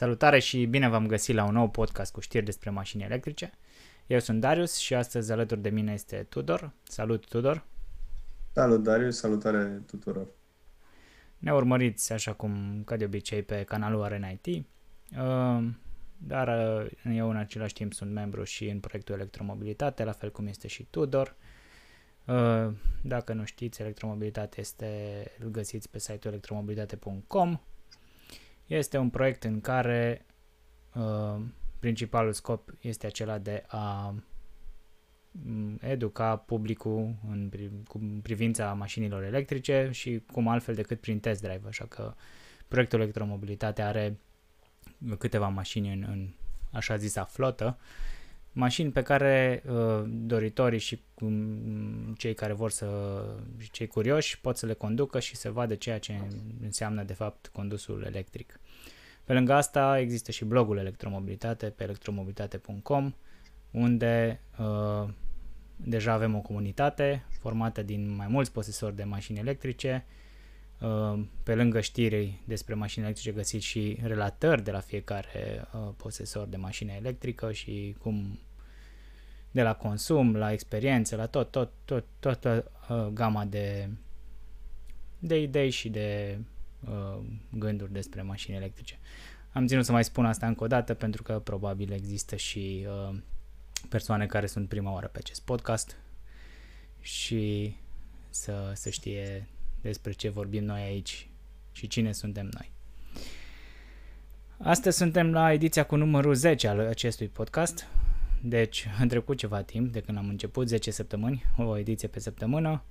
Salutare și bine v-am găsit la un nou podcast cu știri despre mașini electrice. Eu sunt Darius și astăzi alături de mine este Tudor. Salut, Tudor! Salut, Darius! Salutare tuturor! Ne urmăriți, așa cum ca de obicei, pe canalul Arena IT, uh, dar uh, eu în același timp sunt membru și în proiectul Electromobilitate, la fel cum este și Tudor. Uh, dacă nu știți, electromobilitate este, îl găsiți pe site-ul electromobilitate.com este un proiect în care uh, principalul scop este acela de a mm, educa publicul în, pri- cu privința mașinilor electrice și cum altfel decât prin test drive, așa că proiectul Electromobilitate are câteva mașini în, în așa zisa flotă, mașini pe care uh, doritorii și um, cei care vor să, cei curioși pot să le conducă și să vadă ceea ce înseamnă de fapt condusul electric. Pe lângă asta există și blogul Electromobilitate pe electromobilitate.com unde uh, deja avem o comunitate formată din mai mulți posesori de mașini electrice. Uh, pe lângă știri despre mașini electrice găsiți și relatări de la fiecare uh, posesor de mașină electrică și cum de la consum, la experiență, la tot, tot, tot, toată uh, gama de, de idei și de uh, gânduri despre mașini electrice. Am ținut să mai spun asta încă o dată pentru că probabil există și uh, persoane care sunt prima oară pe acest podcast și să, să știe despre ce vorbim noi aici și cine suntem noi. Astăzi suntem la ediția cu numărul 10 al acestui podcast, deci a trecut ceva timp de când am început, 10 săptămâni, o ediție pe săptămână,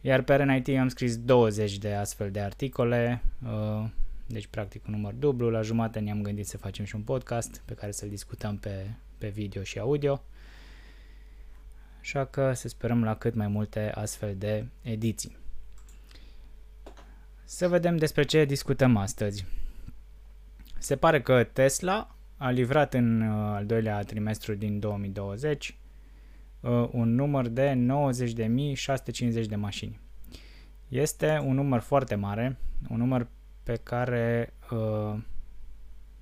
iar pe RNIT am scris 20 de astfel de articole, uh, deci practic un număr dublu. La jumate ne-am gândit să facem și un podcast pe care să-l discutăm pe, pe video și audio. Așa că să sperăm la cât mai multe astfel de ediții. Să vedem despre ce discutăm astăzi. Se pare că Tesla a livrat în uh, al doilea trimestru din 2020 uh, un număr de 90.650 de mașini. Este un număr foarte mare, un număr pe care uh,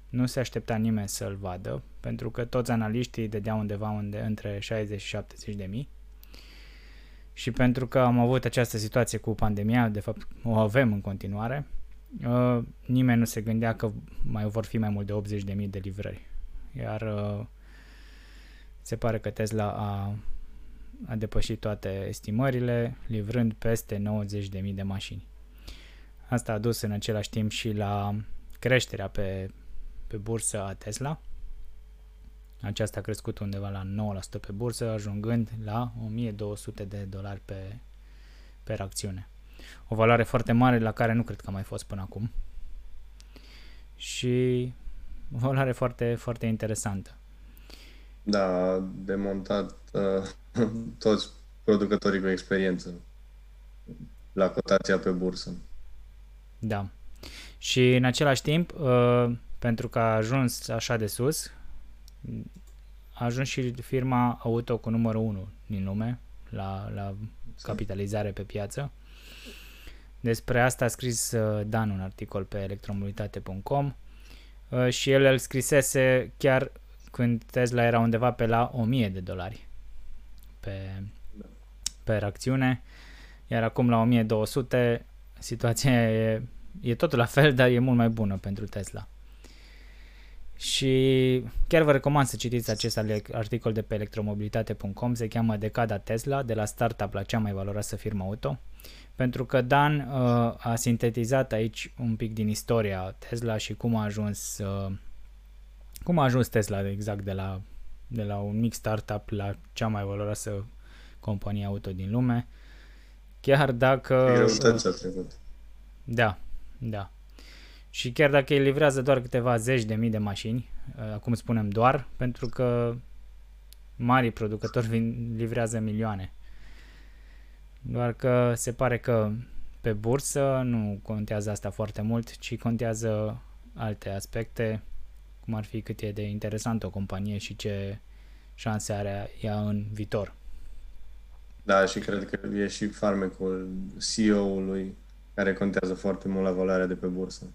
nu se aștepta nimeni să-l vadă, pentru că toți analiștii dădeau undeva unde, între 60 și 70 de mii. Și pentru că am avut această situație cu pandemia, de fapt o avem în continuare, uh, nimeni nu se gândea că mai vor fi mai mult de 80 de mii de livrări. Iar uh, se pare că Tesla a, a depășit toate estimările, livrând peste 90 de mii de mașini. Asta a dus în același timp și la creșterea pe, pe bursă a Tesla. Aceasta a crescut undeva la 9% pe bursă, ajungând la 1200 de dolari pe, pe acțiune. O valoare foarte mare la care nu cred că a mai fost până acum. Și o valoare foarte, foarte interesantă. Da, demontat uh, toți producătorii cu experiență la cotația pe bursă. Da. Și în același timp, uh, pentru că a ajuns așa de sus, a ajuns și firma auto cu numărul 1 din lume, la, la capitalizare pe piață. Despre asta a scris uh, Dan un articol pe electromobilitate.com uh, și el îl scrisese chiar când Tesla era undeva pe la 1000 de dolari pe, pe acțiune, iar acum la 1200 situația e, e totul la fel, dar e mult mai bună pentru Tesla. Și chiar vă recomand să citiți acest articol de pe electromobilitate.com, se cheamă Decada Tesla, de la startup la cea mai valoroasă firmă auto, pentru că Dan uh, a sintetizat aici un pic din istoria Tesla și cum a ajuns uh, cum a ajuns Tesla exact de la, de la un mic startup la cea mai valoroasă companie auto din lume. Chiar dacă... Greutăți a trecut. Da, da. Și chiar dacă ei livrează doar câteva zeci de mii de mașini, uh, acum spunem doar, pentru că mari producători vin, livrează milioane. Doar că se pare că pe bursă nu contează asta foarte mult, ci contează alte aspecte, cum ar fi cât e de interesantă o companie și ce șanse are ea în viitor. Da, și cred că e și farmecul CEO-ului care contează foarte mult la valoarea de pe bursă.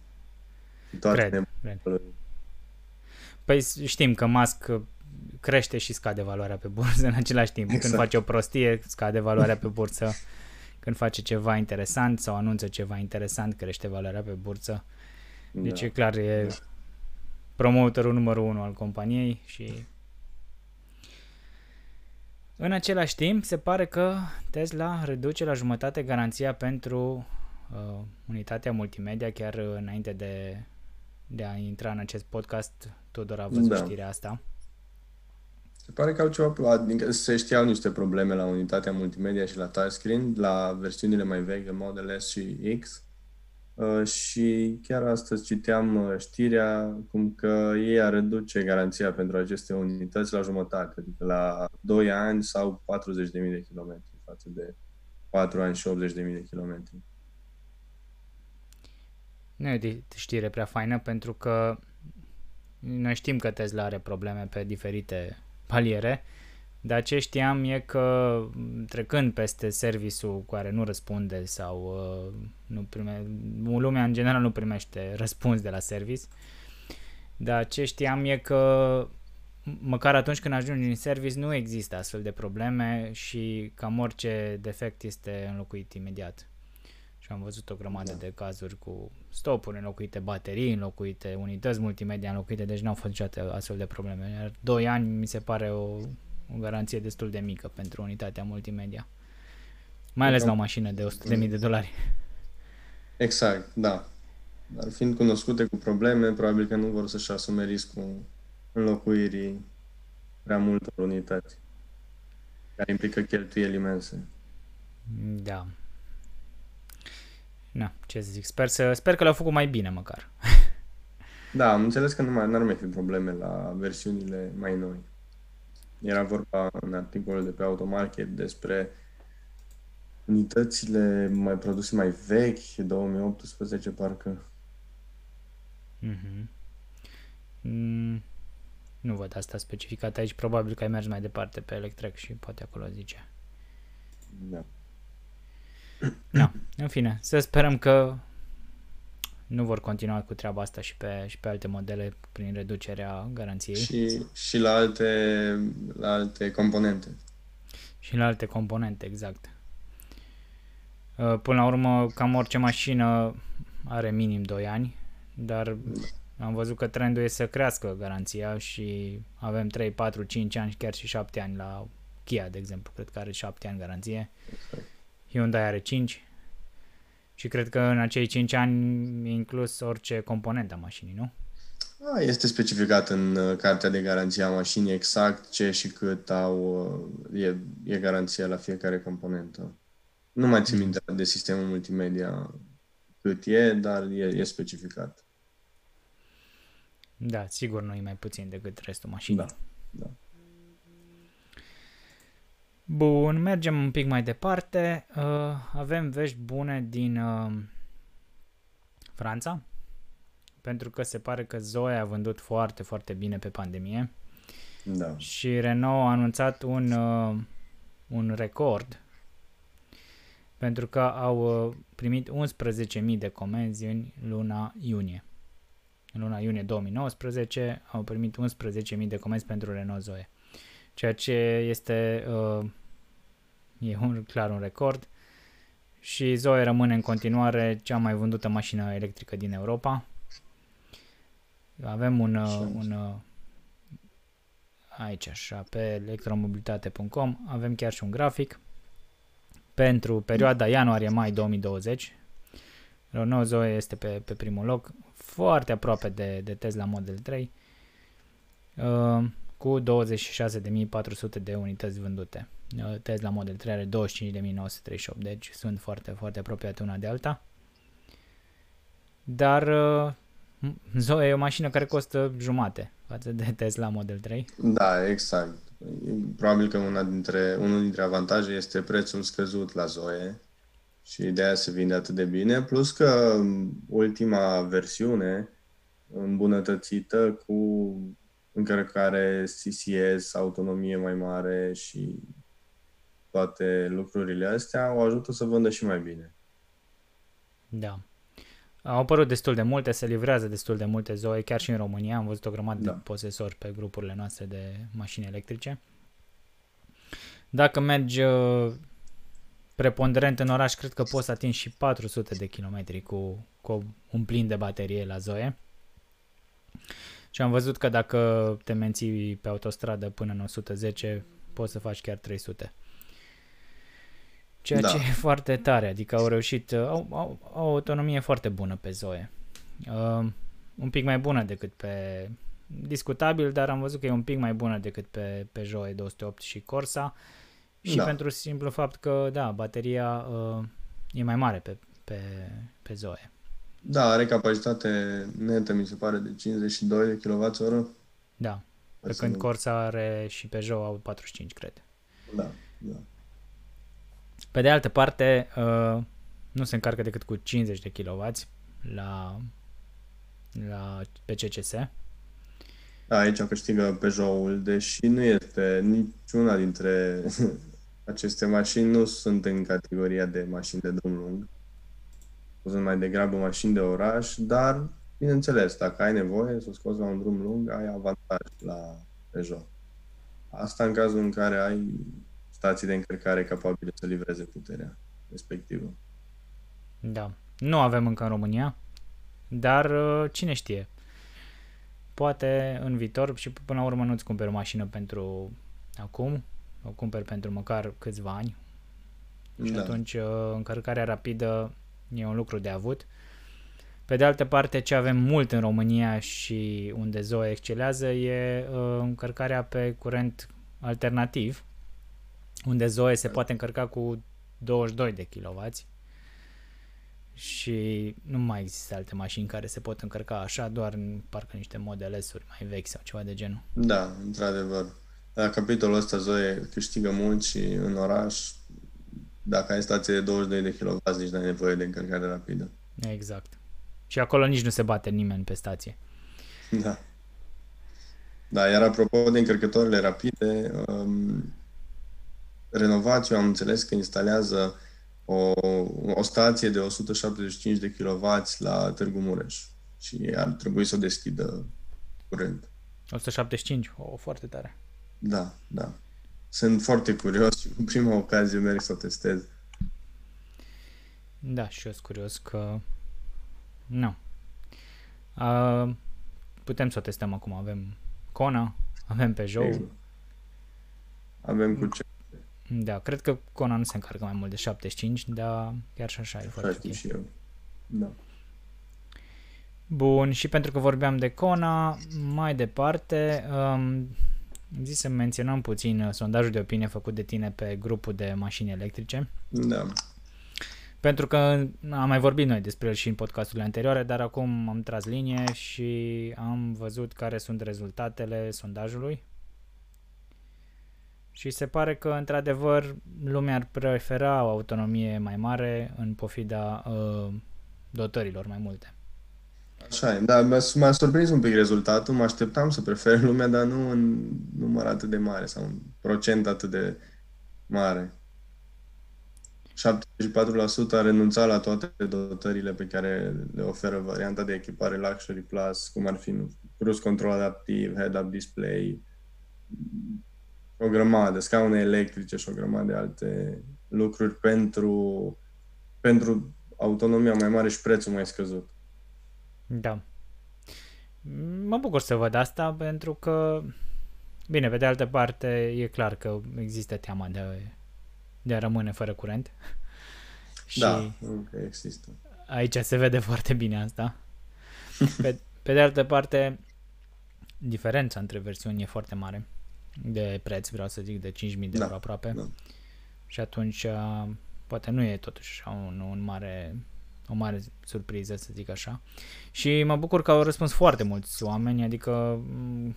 Toate cred, cred. Păi știm că Musk crește și scade valoarea pe bursă în același timp. Exact. Când face o prostie, scade valoarea pe bursă. Când face ceva interesant sau anunță ceva interesant, crește valoarea pe bursă. Deci da. e clar, e da. promotorul numărul unu al companiei și în același timp, se pare că Tesla reduce la jumătate garanția pentru uh, unitatea multimedia, chiar înainte de, de a intra în acest podcast, Tudor a văzut da. știrea asta. Se pare că au ceva, adică se știau niște probleme la unitatea multimedia și la touchscreen, la versiunile mai vechi, Model S și X. Uh, și chiar astăzi citeam uh, știrea cum că ei ar reduce garanția pentru aceste unități la jumătate, adică la 2 ani sau 40.000 de kilometri față de 4 ani și 80.000 de kilometri. Nu e o știre prea faină pentru că noi știm că Tesla are probleme pe diferite paliere, dar ce știam e că trecând peste serviciul care nu răspunde sau uh, nu prime, lumea în general nu primește răspuns de la service, dar ce știam e că măcar atunci când ajungi în service nu există astfel de probleme și cam orice defect este înlocuit imediat. Și am văzut o grămadă da. de cazuri cu stopuri înlocuite, baterii înlocuite, unități multimedia înlocuite, deci n-au fost niciodată astfel de probleme. Iar 2 ani mi se pare o o garanție destul de mică pentru unitatea multimedia. Mai ales la o mașină de 100.000 de dolari. Exact, da. Dar fiind cunoscute cu probleme, probabil că nu vor să-și asume riscul înlocuirii prea multor unități, care implică cheltuieli imense. Da. Na, ce să zic, sper, să, sper că le-au făcut mai bine măcar. Da, am înțeles că nu mai, n-ar mai fi probleme la versiunile mai noi. Era vorba în articolul de pe Automarket despre unitățile mai produse mai vechi, 2018 parcă. Mm-hmm. Mm, nu văd asta specificat aici, probabil că ai mers mai departe pe Electrek și poate acolo zice. Da. Da, în fine, să sperăm că nu vor continua cu treaba asta și pe, și pe alte modele prin reducerea garanției. Și, și la, alte, la alte componente. Și la alte componente, exact. Uh, până la urmă, cam orice mașină are minim 2 ani, dar am văzut că trendul e să crească garanția și avem 3, 4, 5 ani, chiar și 7 ani la Kia, de exemplu. Cred că are 7 ani garanție. Exact. Hyundai are 5 și cred că în acei 5 ani e inclus orice componentă a mașinii, nu? A, este specificat în uh, cartea de garanție a mașinii exact ce și cât au, uh, e, e garanția la fiecare componentă. Nu mai țin minte de sistemul multimedia cât e, dar e, e specificat. Da, sigur nu e mai puțin decât restul mașinii. Da, da. Bun, mergem un pic mai departe. Uh, avem vești bune din uh, Franța, pentru că se pare că Zoe a vândut foarte, foarte bine pe pandemie. Da. Și Renault a anunțat un, uh, un record pentru că au uh, primit 11.000 de comenzi în luna iunie. În luna iunie 2019 au primit 11.000 de comenzi pentru Renault Zoe. Ceea ce este uh, e un, clar un record. Și Zoe rămâne în continuare cea mai vândută mașină electrică din Europa. Avem un, uh, un uh, aici așa, pe electromobilitate.com avem chiar și un grafic pentru perioada ianuarie-mai 2020. Renault Zoe este pe, pe primul loc, foarte aproape de, de Tesla Model 3, uh, cu 26.400 de unități vândute. Uh, Tesla Model 3 are 25.938, deci sunt foarte, foarte apropiate una de alta. Dar uh, Zoe e o mașină care costă jumate față de Tesla Model 3. Da, exact. Probabil că una dintre, unul dintre avantaje este prețul scăzut la Zoe și de aia se vinde atât de bine, plus că ultima versiune îmbunătățită cu încărcare CCS, autonomie mai mare și toate lucrurile astea o ajută să vândă și mai bine. Da. Au apărut destul de multe, se livrează destul de multe Zoe, chiar și în România. Am văzut o grămadă Da. de posesori pe grupurile noastre de mașini electrice. Dacă mergi uh, preponderent în oraș, cred că poți să atingi și 400 de kilometri cu, cu un plin de baterie la Zoe. Și am văzut că dacă te menții pe autostradă până în 110, poți să faci chiar 300. Ceea Da. ce e foarte tare, adică au reușit, au, au, au o autonomie foarte bună pe Zoe. Uh, un pic mai bună decât pe discutabil, dar am văzut că e un pic mai bună decât pe Peugeot 208 și Corsa și Da. pentru simplu fapt că, da, bateria uh, e mai mare pe, pe, pe Zoe. Da, are capacitate netă, mi se pare, de 52 de kWh. Da, pe Hai să când nu- Corsa are și Peugeot au 45, cred. Da, da. Pe de altă parte, uh, nu se încarcă decât cu 50 de kW la, la pe CCS. Da, aici câștigă Peugeot-ul, deși nu este niciuna dintre aceste mașini, nu sunt în categoria de mașini de drum lung. Sunt mai degrabă mașini de oraș, dar, bineînțeles, dacă ai nevoie să o scoți la un drum lung, ai avantaj la Peugeot. Asta în cazul în care ai stații de încărcare capabile să livreze puterea respectivă. Da. Nu avem încă în România, dar uh, cine știe. Poate în viitor și până la urmă nu-ți cumperi o mașină pentru acum, o cumperi pentru măcar câțiva ani și Da. atunci uh, încărcarea rapidă e un lucru de avut. Pe de altă parte, ce avem mult în România și unde Zoe excelează e uh, încărcarea pe curent alternativ, unde Zoe se poate încărca cu 22 de kW și nu mai există alte mașini care se pot încărca așa, doar în parcă niște Model S-uri mai vechi sau ceva de genul. Da, într-adevăr. La capitolul ăsta Zoe câștigă mult și în oraș, dacă ai stație de 22 de kW, nici n-ai nevoie de încărcare rapidă. Exact. Și acolo nici nu se bate nimeni pe stație. Da. Da, iar apropo de încărcătoarele rapide, um, Renovațiu am înțeles că instalează o, o stație de 175 de kW la Târgu Mureș și ar trebui să o deschidă curând. 175, o, foarte tare. Da, da. Sunt foarte curios și cu prima ocazie merg să o testez. Da, și eu sunt curios că... Nu. Uh, putem să o testăm acum. Avem Kona, avem Peugeot. Exact. Avem cu ce Da, cred că Kona nu se încarcă mai mult de 75, dar chiar și așa e foarte știu ok. și eu. Da. Bun, și pentru că vorbeam de Kona, mai departe, um, am zis să menționăm puțin uh, sondajul de opinie făcut de tine pe grupul de mașini electrice. Da. Pentru că am mai vorbit noi despre el și în podcasturile anterioare, dar acum am tras linie și am văzut care sunt rezultatele sondajului. Și se pare că, într-adevăr, lumea ar prefera o autonomie mai mare în pofida uh, dotărilor mai multe. Așa e, da, m-a, m-a surprins un pic rezultatul, mă așteptam să prefer lumea, dar nu în număr atât de mare sau în procent atât de mare. 74% a renunțat la toate dotările pe care le oferă varianta de echipare Luxury Plus, cum ar fi nu știu, cruise control adaptiv, head-up display, o grămadă, scaune electrice și o grămadă de alte lucruri pentru, pentru autonomia mai mare și prețul mai scăzut. Da. Mă bucur să văd asta pentru că, bine, pe de altă parte, e clar că există teama de, de a rămâne fără curent. Și Da, încă există. aici se vede foarte bine asta. Pe, pe de altă parte, diferența între versiuni e foarte mare de preț, vreau să zic, de 5.000 de Da, euro aproape. da. Și atunci, uh, poate nu e totuși așa un, un mare, o mare surpriză, să zic așa. Și mă bucur că au răspuns foarte mulți oameni, adică m,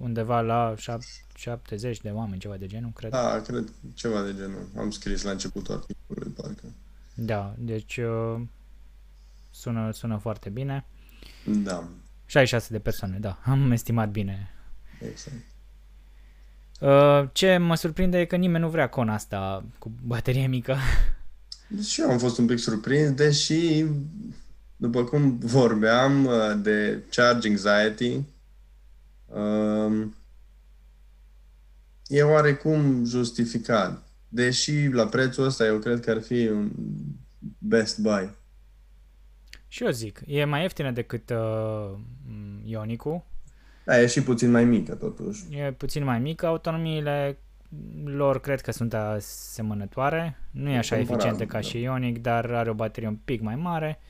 undeva la șap- 70 de oameni, ceva de genul, cred. Da, cred ceva de genul. Am scris la începutul articolului, parcă. Da, deci uh, sună, sună foarte bine. Da, 66 de persoane, da, am estimat bine. exact. Uh, ce mă surprinde e că nimeni nu vrea cona asta cu baterie mică. Și eu am fost un pic surprins, deși, după cum vorbeam uh, de charge anxiety, um, e oarecum justificat. Deși la prețul ăsta eu cred că ar fi un best buy. Și eu zic, e mai ieftină decât uh, Ionicu. Da, e și puțin mai mică totuși. E puțin mai mică, autonomiile lor cred că sunt asemănătoare. Nu e așa eficientă ca da. și Ionic, dar are o baterie un pic mai mare.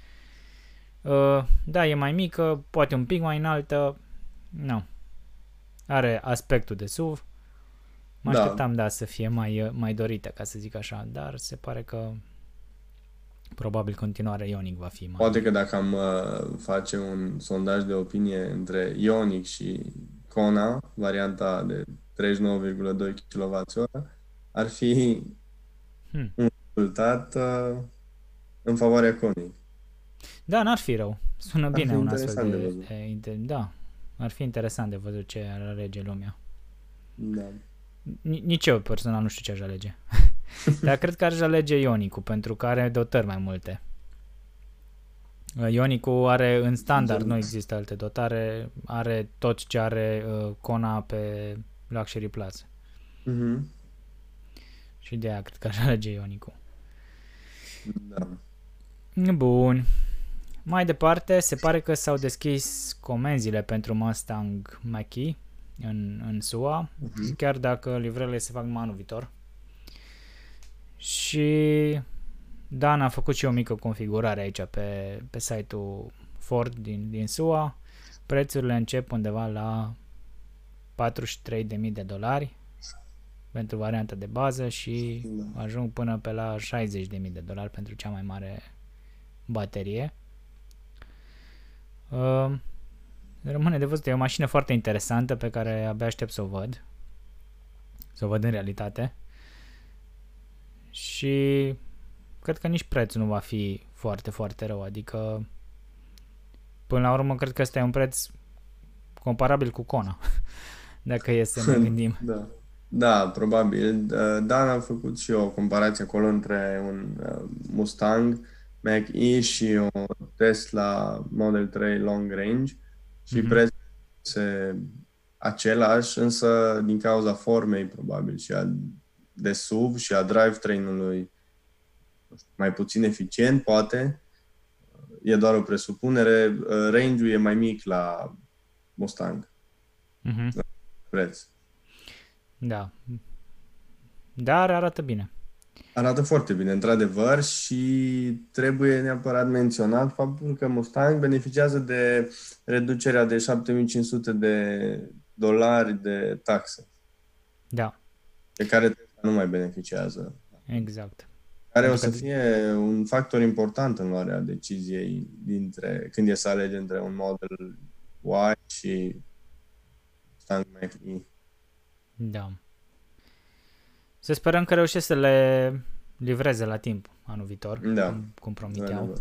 Uh, da, e mai mică, poate un pic mai înaltă. Nu. Are aspectul de SUV. Mă da. așteptam, da, să fie mai, mai dorită, ca să zic așa, dar se pare că probabil continuarea Ionic va fi mai... Poate că dacă am uh, face un sondaj de opinie între Ionic și Kona, varianta de 39,2 kWh, ar fi hmm. un rezultat uh, în favoarea Conii. Da, n-ar fi rău. Sună ar bine un astfel de, de, de, Da, ar fi interesant de văzut ce ar alege lumea. Da. Nici eu personal nu știu ce aș alege. Dar cred că aș alege Ionicu, pentru că are dotări mai multe. Ionicu are în standard, nu există alte dotare, are tot ce are uh, Kona pe Luxury Plus. Mm-hmm. Și de aia cred că aș alege Ionicu. Da. Bun. Mai departe, se pare că s-au deschis comenzile pentru Mustang Mach-E în, în SUA, uh-huh. chiar dacă livrările se fac numai anul viitor. Și Dan a făcut și o mică configurare aici pe, pe site-ul Ford din, din SUA. Prețurile încep undeva la 43.000 de dolari pentru varianta de bază și da. ajung până pe la 60.000 de dolari pentru cea mai mare baterie. Uh, rămâne de văzut, e o mașină foarte interesantă pe care abia aștept să o văd. Să o văd în realitate. Și cred că nici prețul nu va fi foarte, foarte rău. Adică, până la urmă, cred că ăsta e un preț comparabil cu Kona. Dacă e să ne gândim. Da. Da, probabil. Dan a făcut și o comparație acolo între un uh, Mustang Mach-E și o Tesla Model 3 Long Range și mm-hmm. prețul se același, însă din cauza formei probabil și a de SUV și a drivetrain-ului mai puțin eficient, poate. E doar o presupunere. Range-ul e mai mic la Mustang. Mm-hmm. Preț. Da. Dar arată bine. Arată foarte bine, într-adevăr, și trebuie neapărat menționat faptul că Mustang beneficiază de reducerea de 7500 de dolari de taxe. Da. Pe care nu mai beneficiază. Exact. Care o să fie un factor important în luarea deciziei dintre când e să alege între un model Y și Mustang Mach-E. Da. Să sperăm că reușesc să le livreze la timp anul viitor, da. cum, cum promiteau.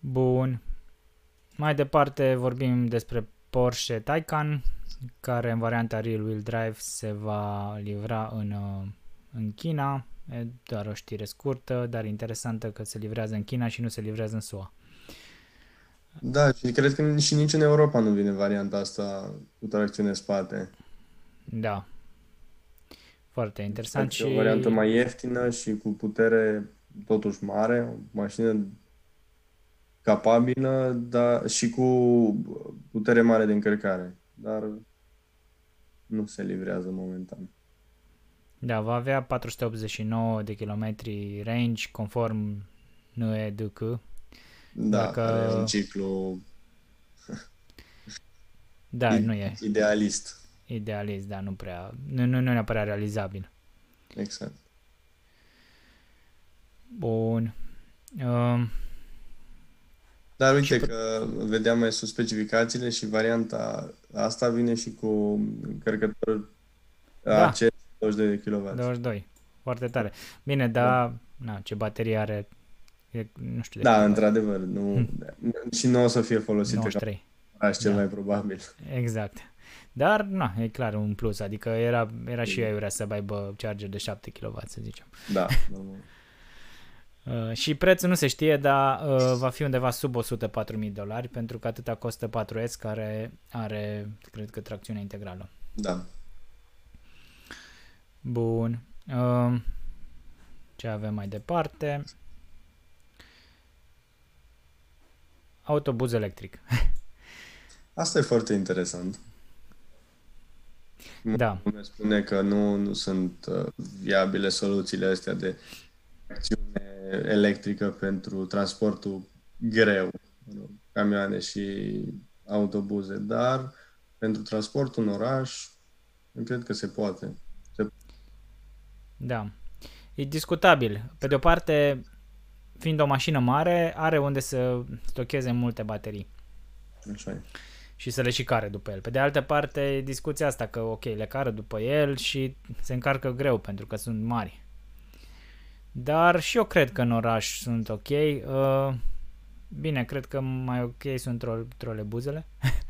Bun. Mai departe vorbim despre Porsche Taycan, care în varianta Real Wheel Drive se va livra în, uh, în China. E doar o știre scurtă, dar interesantă că se livrează în China și nu se livrează în SUA. Da, și cred că și nici în Europa nu vine varianta asta cu tracțiune spate. Da. Foarte interesant și... o variantă mai ieftină și cu putere totuși mare, o mașină capabilă, dar și cu putere mare de încărcare. Dar nu se livrează momentan. Da, va avea 489 de kilometri range conform NUEDC. Da, Dacă... are un ciclu da, nu e. Idealist. Idealist, da, nu prea, nu, nu, nu neapărat realizabil. Exact. Bun. Um, dar uite că vedeam mai sus specificațiile și varianta asta vine și cu încărcător da. AC 22 de kW. 22. Foarte tare. Bine, dar da. na, ce baterie are e, nu știu de Da, într-adevăr. Nu, hmm. Și nu o să fie folosit 93. ca cel da. mai probabil. Exact. Dar, na, e clar un plus, adică era, era și eu vrea să aibă charger de 7 kW, să zicem. Da, normal. Uh, și prețul nu se știe, dar uh, va fi undeva sub 104.000 dolari, pentru că atâta costă 4S, care are, cred că, tracțiune integrală. Da. Bun. Uh, ce avem mai departe? Autobuz electric. Asta e foarte interesant. Da. Lumea spune că nu, nu sunt uh, viabile soluțiile astea de acțiune electrică pentru transportul greu, camioane și autobuze, dar pentru transportul în oraș, cred că se poate. Se... Da. E discutabil. Pe de o parte, fiind o mașină mare, are unde să stocheze multe baterii. Așa e. Și să le și care după el. Pe de altă parte, discuția asta că, ok, le cară după el și se încarcă greu pentru că sunt mari. Dar și eu cred că în oraș sunt ok. Uh, bine, cred că mai ok sunt tro- trolebuzele.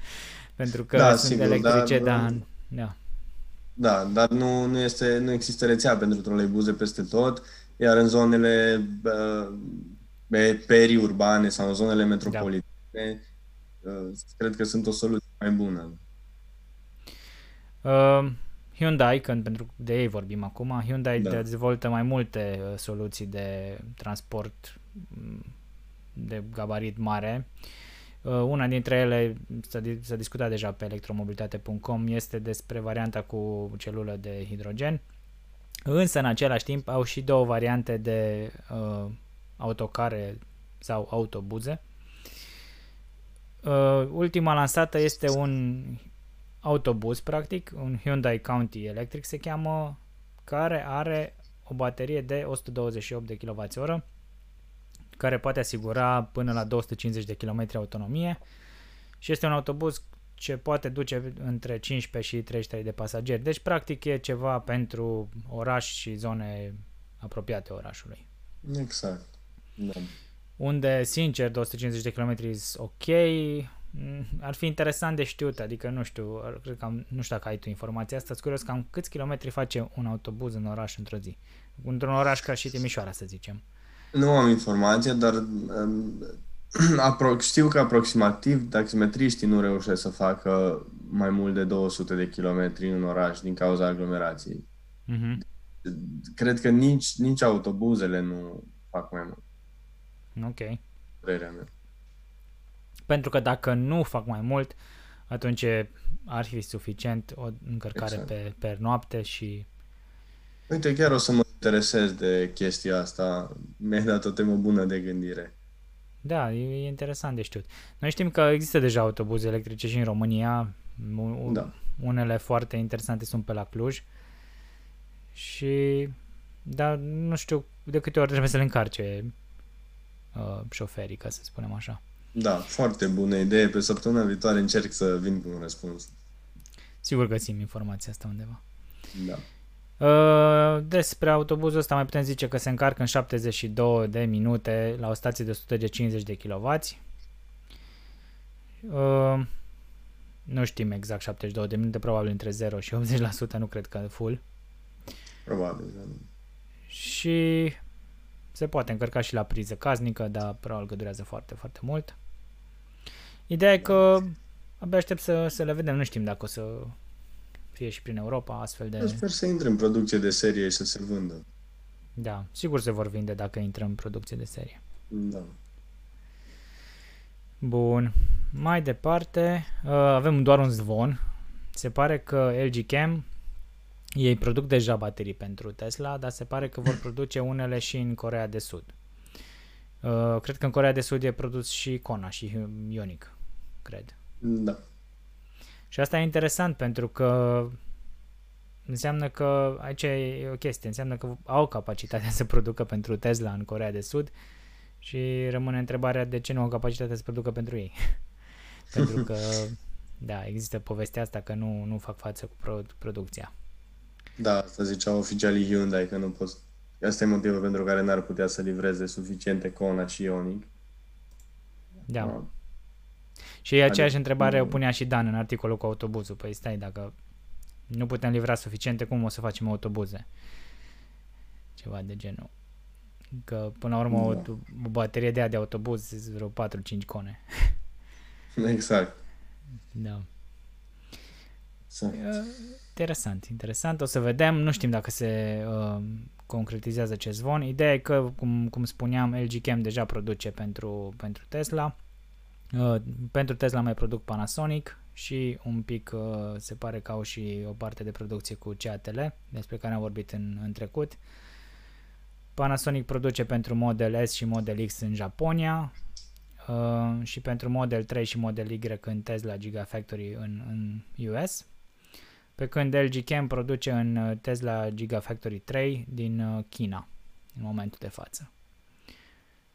pentru că Da, sunt sigur, electrice, dar, dar... uh, Da. Da, dar nu, nu, este, nu există rețea pentru troleibuze peste tot, iar în zonele uh, pe periurbane sau în zonele metropolitane, uh, cred că sunt o soluție mai bună. Uh, Hyundai, când pentru de ei vorbim acum, Hyundai Da. dezvoltă mai multe uh, soluții de transport mm, de gabarit mare. Uh, una dintre ele s-a, di- s-a discutat deja pe electromobilitate.com este despre varianta cu celulă de hidrogen. Însă, în același timp, au și două variante de uh, autocare sau autobuze. Uh, ultima lansată este un autobuz, practic, un Hyundai County Electric se cheamă, care are o baterie de 128 de kWh, care poate asigura până la 250 de km autonomie și este un autobuz ce poate duce între 15 și 33 de pasageri. Deci, practic, e ceva pentru oraș și zone apropiate orașului. Exact. Da. Unde, sincer, 250 de km e ok, Mm, ar fi interesant de știut, adică nu știu, ar- cred că am, nu știu dacă ai tu informația asta, sunt curios cam câți kilometri face un autobuz în oraș într-o zi. Într-un oraș ca și Timișoara, să zicem. Nu am informație, dar um, apro- știu că aproximativ taximetriștii nu reușesc să facă mai mult de 200 de kilometri în oraș din cauza aglomerației. Mhm. Cred că nici, nici autobuzele nu fac mai mult, Ok. părerea mea. Pentru că dacă nu fac mai mult, atunci e- ar fi suficient o încărcare Exact. pe, pe noapte și... Uite, chiar o să mă interesez de chestia asta. Mi-ai dat o temă bună de gândire. Da, e, e interesant de știut. Noi știm că există deja autobuze electrice și în România. U- Da. Unele foarte interesante sunt pe la Cluj. Și dar nu știu de câte ori trebuie să le încarce uh, șoferii, ca să spunem așa. Da, foarte bună idee. Pe săptămâna viitoare încerc să vin cu un răspuns. Sigur găsim informația asta undeva. Da. Uh, despre autobuzul ăsta mai putem zice că se încarcă în 72 de minute la o stație de 150 de kW. Uh, nu știm exact 72 de minute, probabil între 0 și 80%, nu cred că full. Probabil. Da. Și se poate încărca și la priză casnică, dar probabil că durează foarte, foarte mult. Ideea e că abia aștept să, să le vedem, nu știm dacă o să fie și prin Europa astfel de... Eu Sper să intre în producție de serie și să se vândă. Da, sigur se vor vinde dacă intră în producție de serie. Da. Bun. Mai departe, uh, avem doar un zvon. Se pare că LG Chem ei produc deja baterii pentru Tesla, dar se pare că vor produce unele și în Corea de Sud. Uh, cred că în Corea de Sud e produs și Kona și Ionic, cred. Da. Și asta e interesant pentru că înseamnă că aici e o chestie, înseamnă că au capacitatea să producă pentru Tesla în Corea de Sud și rămâne întrebarea de ce nu au capacitatea să producă pentru ei. pentru că, da, există povestea asta că nu, nu fac față cu pro- producția. Da, asta ziceau oficialii Hyundai că nu pot. Asta e motivul pentru care n-ar putea să livreze suficiente Kona și Ioniq. Da. Ah. Și aceeași adică, întrebare o punea și Dan în articolul cu autobuzul. Păi stai, dacă nu putem livra suficiente, cum o să facem autobuze? Ceva de genul. Că până la urmă da. o, o baterie de aia de autobuz vreo 4-5 cone. Exact. Da. Exact. Interesant, interesant. O să vedem. Nu știm dacă se uh, concretizează acest zvon. Ideea e că, cum, cum spuneam, LG Chem deja produce pentru, pentru Tesla. Uh, pentru Tesla mai produc Panasonic și un pic uh, se pare că au și o parte de producție cu CATL, despre care am vorbit în, în trecut. Panasonic produce pentru Model S și Model X în Japonia uh, și pentru Model 3 și Model Y în Tesla Gigafactory în, în US. Pe când LG Chem produce în uh, Tesla Gigafactory 3 din uh, China în momentul de față.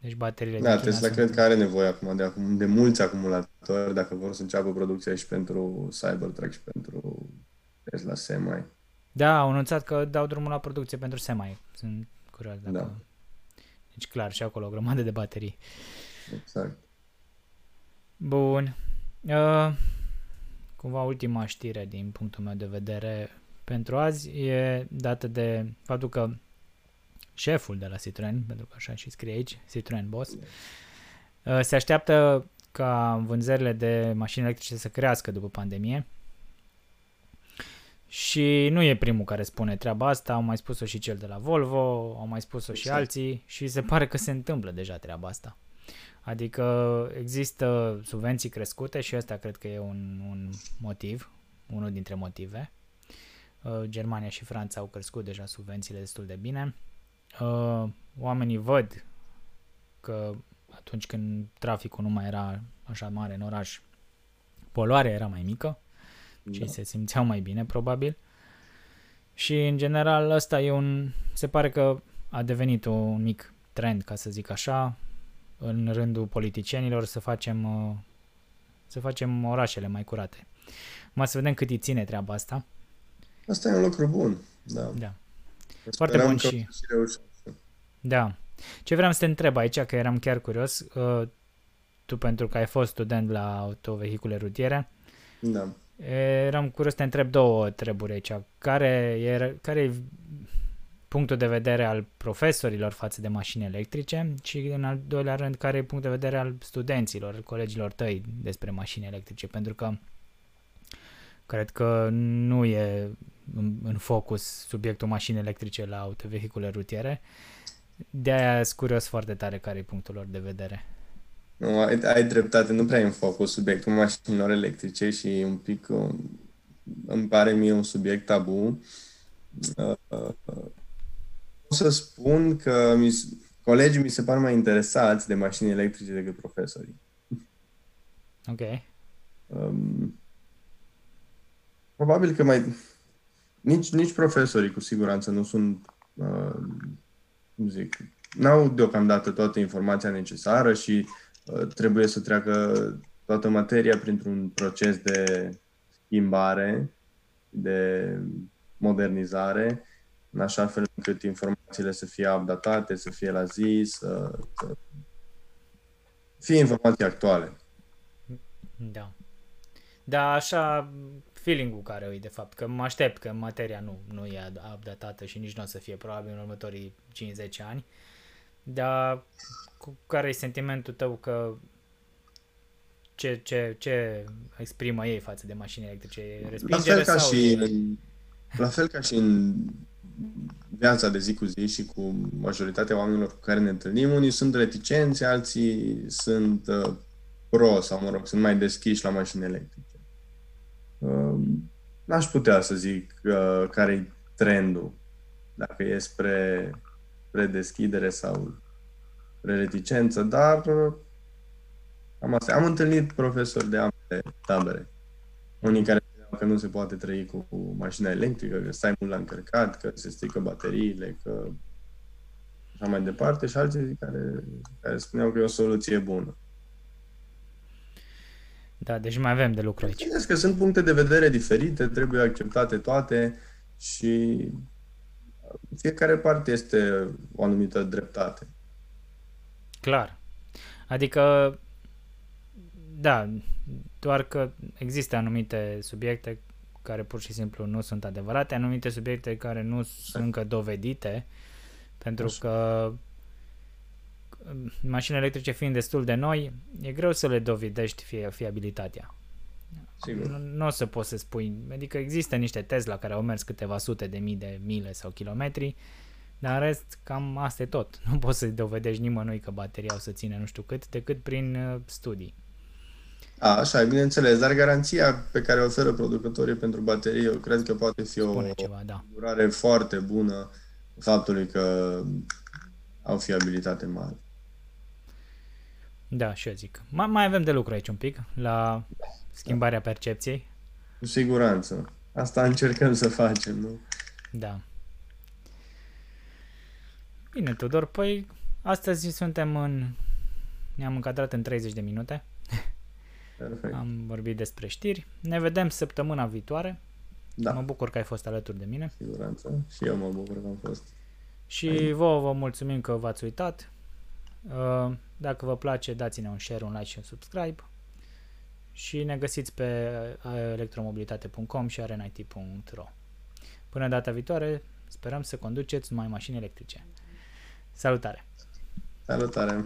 Deci bateriile Da, Tesla sunt... cred că are nevoie acum de, acum de mulți acumulatori dacă vor să înceapă producția și pentru Cybertruck și pentru Tesla Semi. Da, au anunțat că dau drumul la producție pentru Semi. Sunt curios dacă... Da. Deci clar, și acolo o grămadă de baterii. Exact. Bun. Uh, cumva ultima știre din punctul meu de vedere pentru azi e dată de faptul că șeful de la Citroen, pentru că așa și scrie aici, Citroen Boss, uh, se așteaptă ca vânzările de mașini electrice să crească după pandemie. Și nu e primul care spune treaba asta, au mai spus-o și cel de la Volvo, au mai spus-o exact. și alții și se pare că se întâmplă deja treaba asta. Adică există subvenții crescute și ăsta cred că e un, un motiv, unul dintre motive. Uh, Germania și Franța au crescut deja subvențiile destul de bine uh, oamenii văd că atunci când traficul nu mai era așa mare în oraș, poluarea era mai mică da. și se simțeau mai bine, probabil. Și, în general, ăsta e un... Se pare că a devenit un mic trend, ca să zic așa, în rândul politicienilor să facem, uh, să facem orașele mai curate. Mai să vedem cât îi ține treaba asta. Asta e un lucru bun, da. Da. Foarte bun și... și da. Ce vreau să te întreb aici, că eram chiar curios, uh, tu pentru că ai fost student la autovehicule rutiere, da. eram curios să te întreb două treburi aici. Care e, care e punctul de vedere al profesorilor față de mașini electrice și în al doilea rând care e punctul de vedere al studenților, colegilor tăi despre mașini electrice, pentru că cred că nu e în, în focus subiectul mașini electrice la autovehicule rutiere. De aia sunt curios foarte tare care e punctul lor de vedere. Nu, ai, ai dreptate, nu prea e în focus subiectul mașinilor electrice și un pic um, îmi pare mie un subiect tabu. Uh, uh, o să spun că mi, colegii mi se par mai interesați de mașini electrice decât profesorii. Ok. Um, probabil că mai... Nici, nici profesorii cu siguranță nu sunt uh, cum zic, n-au deocamdată toată informația necesară și uh, trebuie să treacă toată materia printr-un proces de schimbare, de modernizare, în așa fel încât informațiile să fie updatate, să fie la zi, să, să fie informații actuale. Da. Da, așa feeling-ul care e de fapt, că mă aștept că materia nu, nu e updatată și nici nu o să fie probabil în următorii 50 ani, dar cu care e sentimentul tău că ce, ce, ce exprimă ei față de mașini electrice? Respingere la fel ca sau și în, la fel ca și în viața de zi cu zi și cu majoritatea oamenilor cu care ne întâlnim, unii sunt reticenți, alții sunt uh, pro sau, mă rog, sunt mai deschiși la mașini electrice. Ehm, n-aș putea să zic uh, care e trendul, dacă e spre, spre deschidere sau spre reticență, dar uh, am, asta. am întâlnit profesori de ambele tabere. Unii care că nu se poate trăi cu, cu mașina electrică, că stai mult la încărcat, că se strică bateriile, că așa mai departe, și alții care, care spuneau că e o soluție bună. Da, deci mai avem de lucru aici. Bineînțeles că sunt puncte de vedere diferite, trebuie acceptate toate și fiecare parte este o anumită dreptate. Clar. Adică Da, doar că există anumite subiecte care pur și simplu nu sunt adevărate, anumite subiecte care nu sunt încă dovedite, pentru Așa. că mașinile electrice fiind destul de noi, e greu să le dovedești fie, fiabilitatea. Sigur. Nu, nu o să poți să spui, adică există niște Tesla care au mers câteva sute de mii de mile sau kilometri, dar în rest cam asta e tot. Nu poți să-i dovedești nimănui că bateria o să ține nu știu cât, decât prin uh, studii. A, așa, bineînțeles, dar garanția pe care o oferă producătorii pentru baterii, eu cred că poate fi Spune o ceva, da. durare foarte bună faptului că au fiabilitate mare. Da, și eu zic. Mai, mai avem de lucru aici un pic, la schimbarea percepției. Cu siguranță. Asta încercăm să facem, nu? Da. Bine, Tudor, păi astăzi suntem în... Ne-am încadrat în 30 de minute. Perfect. Am vorbit despre știri. Ne vedem săptămâna viitoare. Da, Mă bucur că ai fost alături de mine. siguranță. Și eu mă bucur că am fost. Și vouă vă mulțumim că v-ați uitat. Uh, Dacă vă place, dați-ne un share, un like și un subscribe. Și ne găsiți pe uh, electromobilitate.com și arenit.ro Până data viitoare, sperăm să conduceți numai mașini electrice. Salutare! Salutare!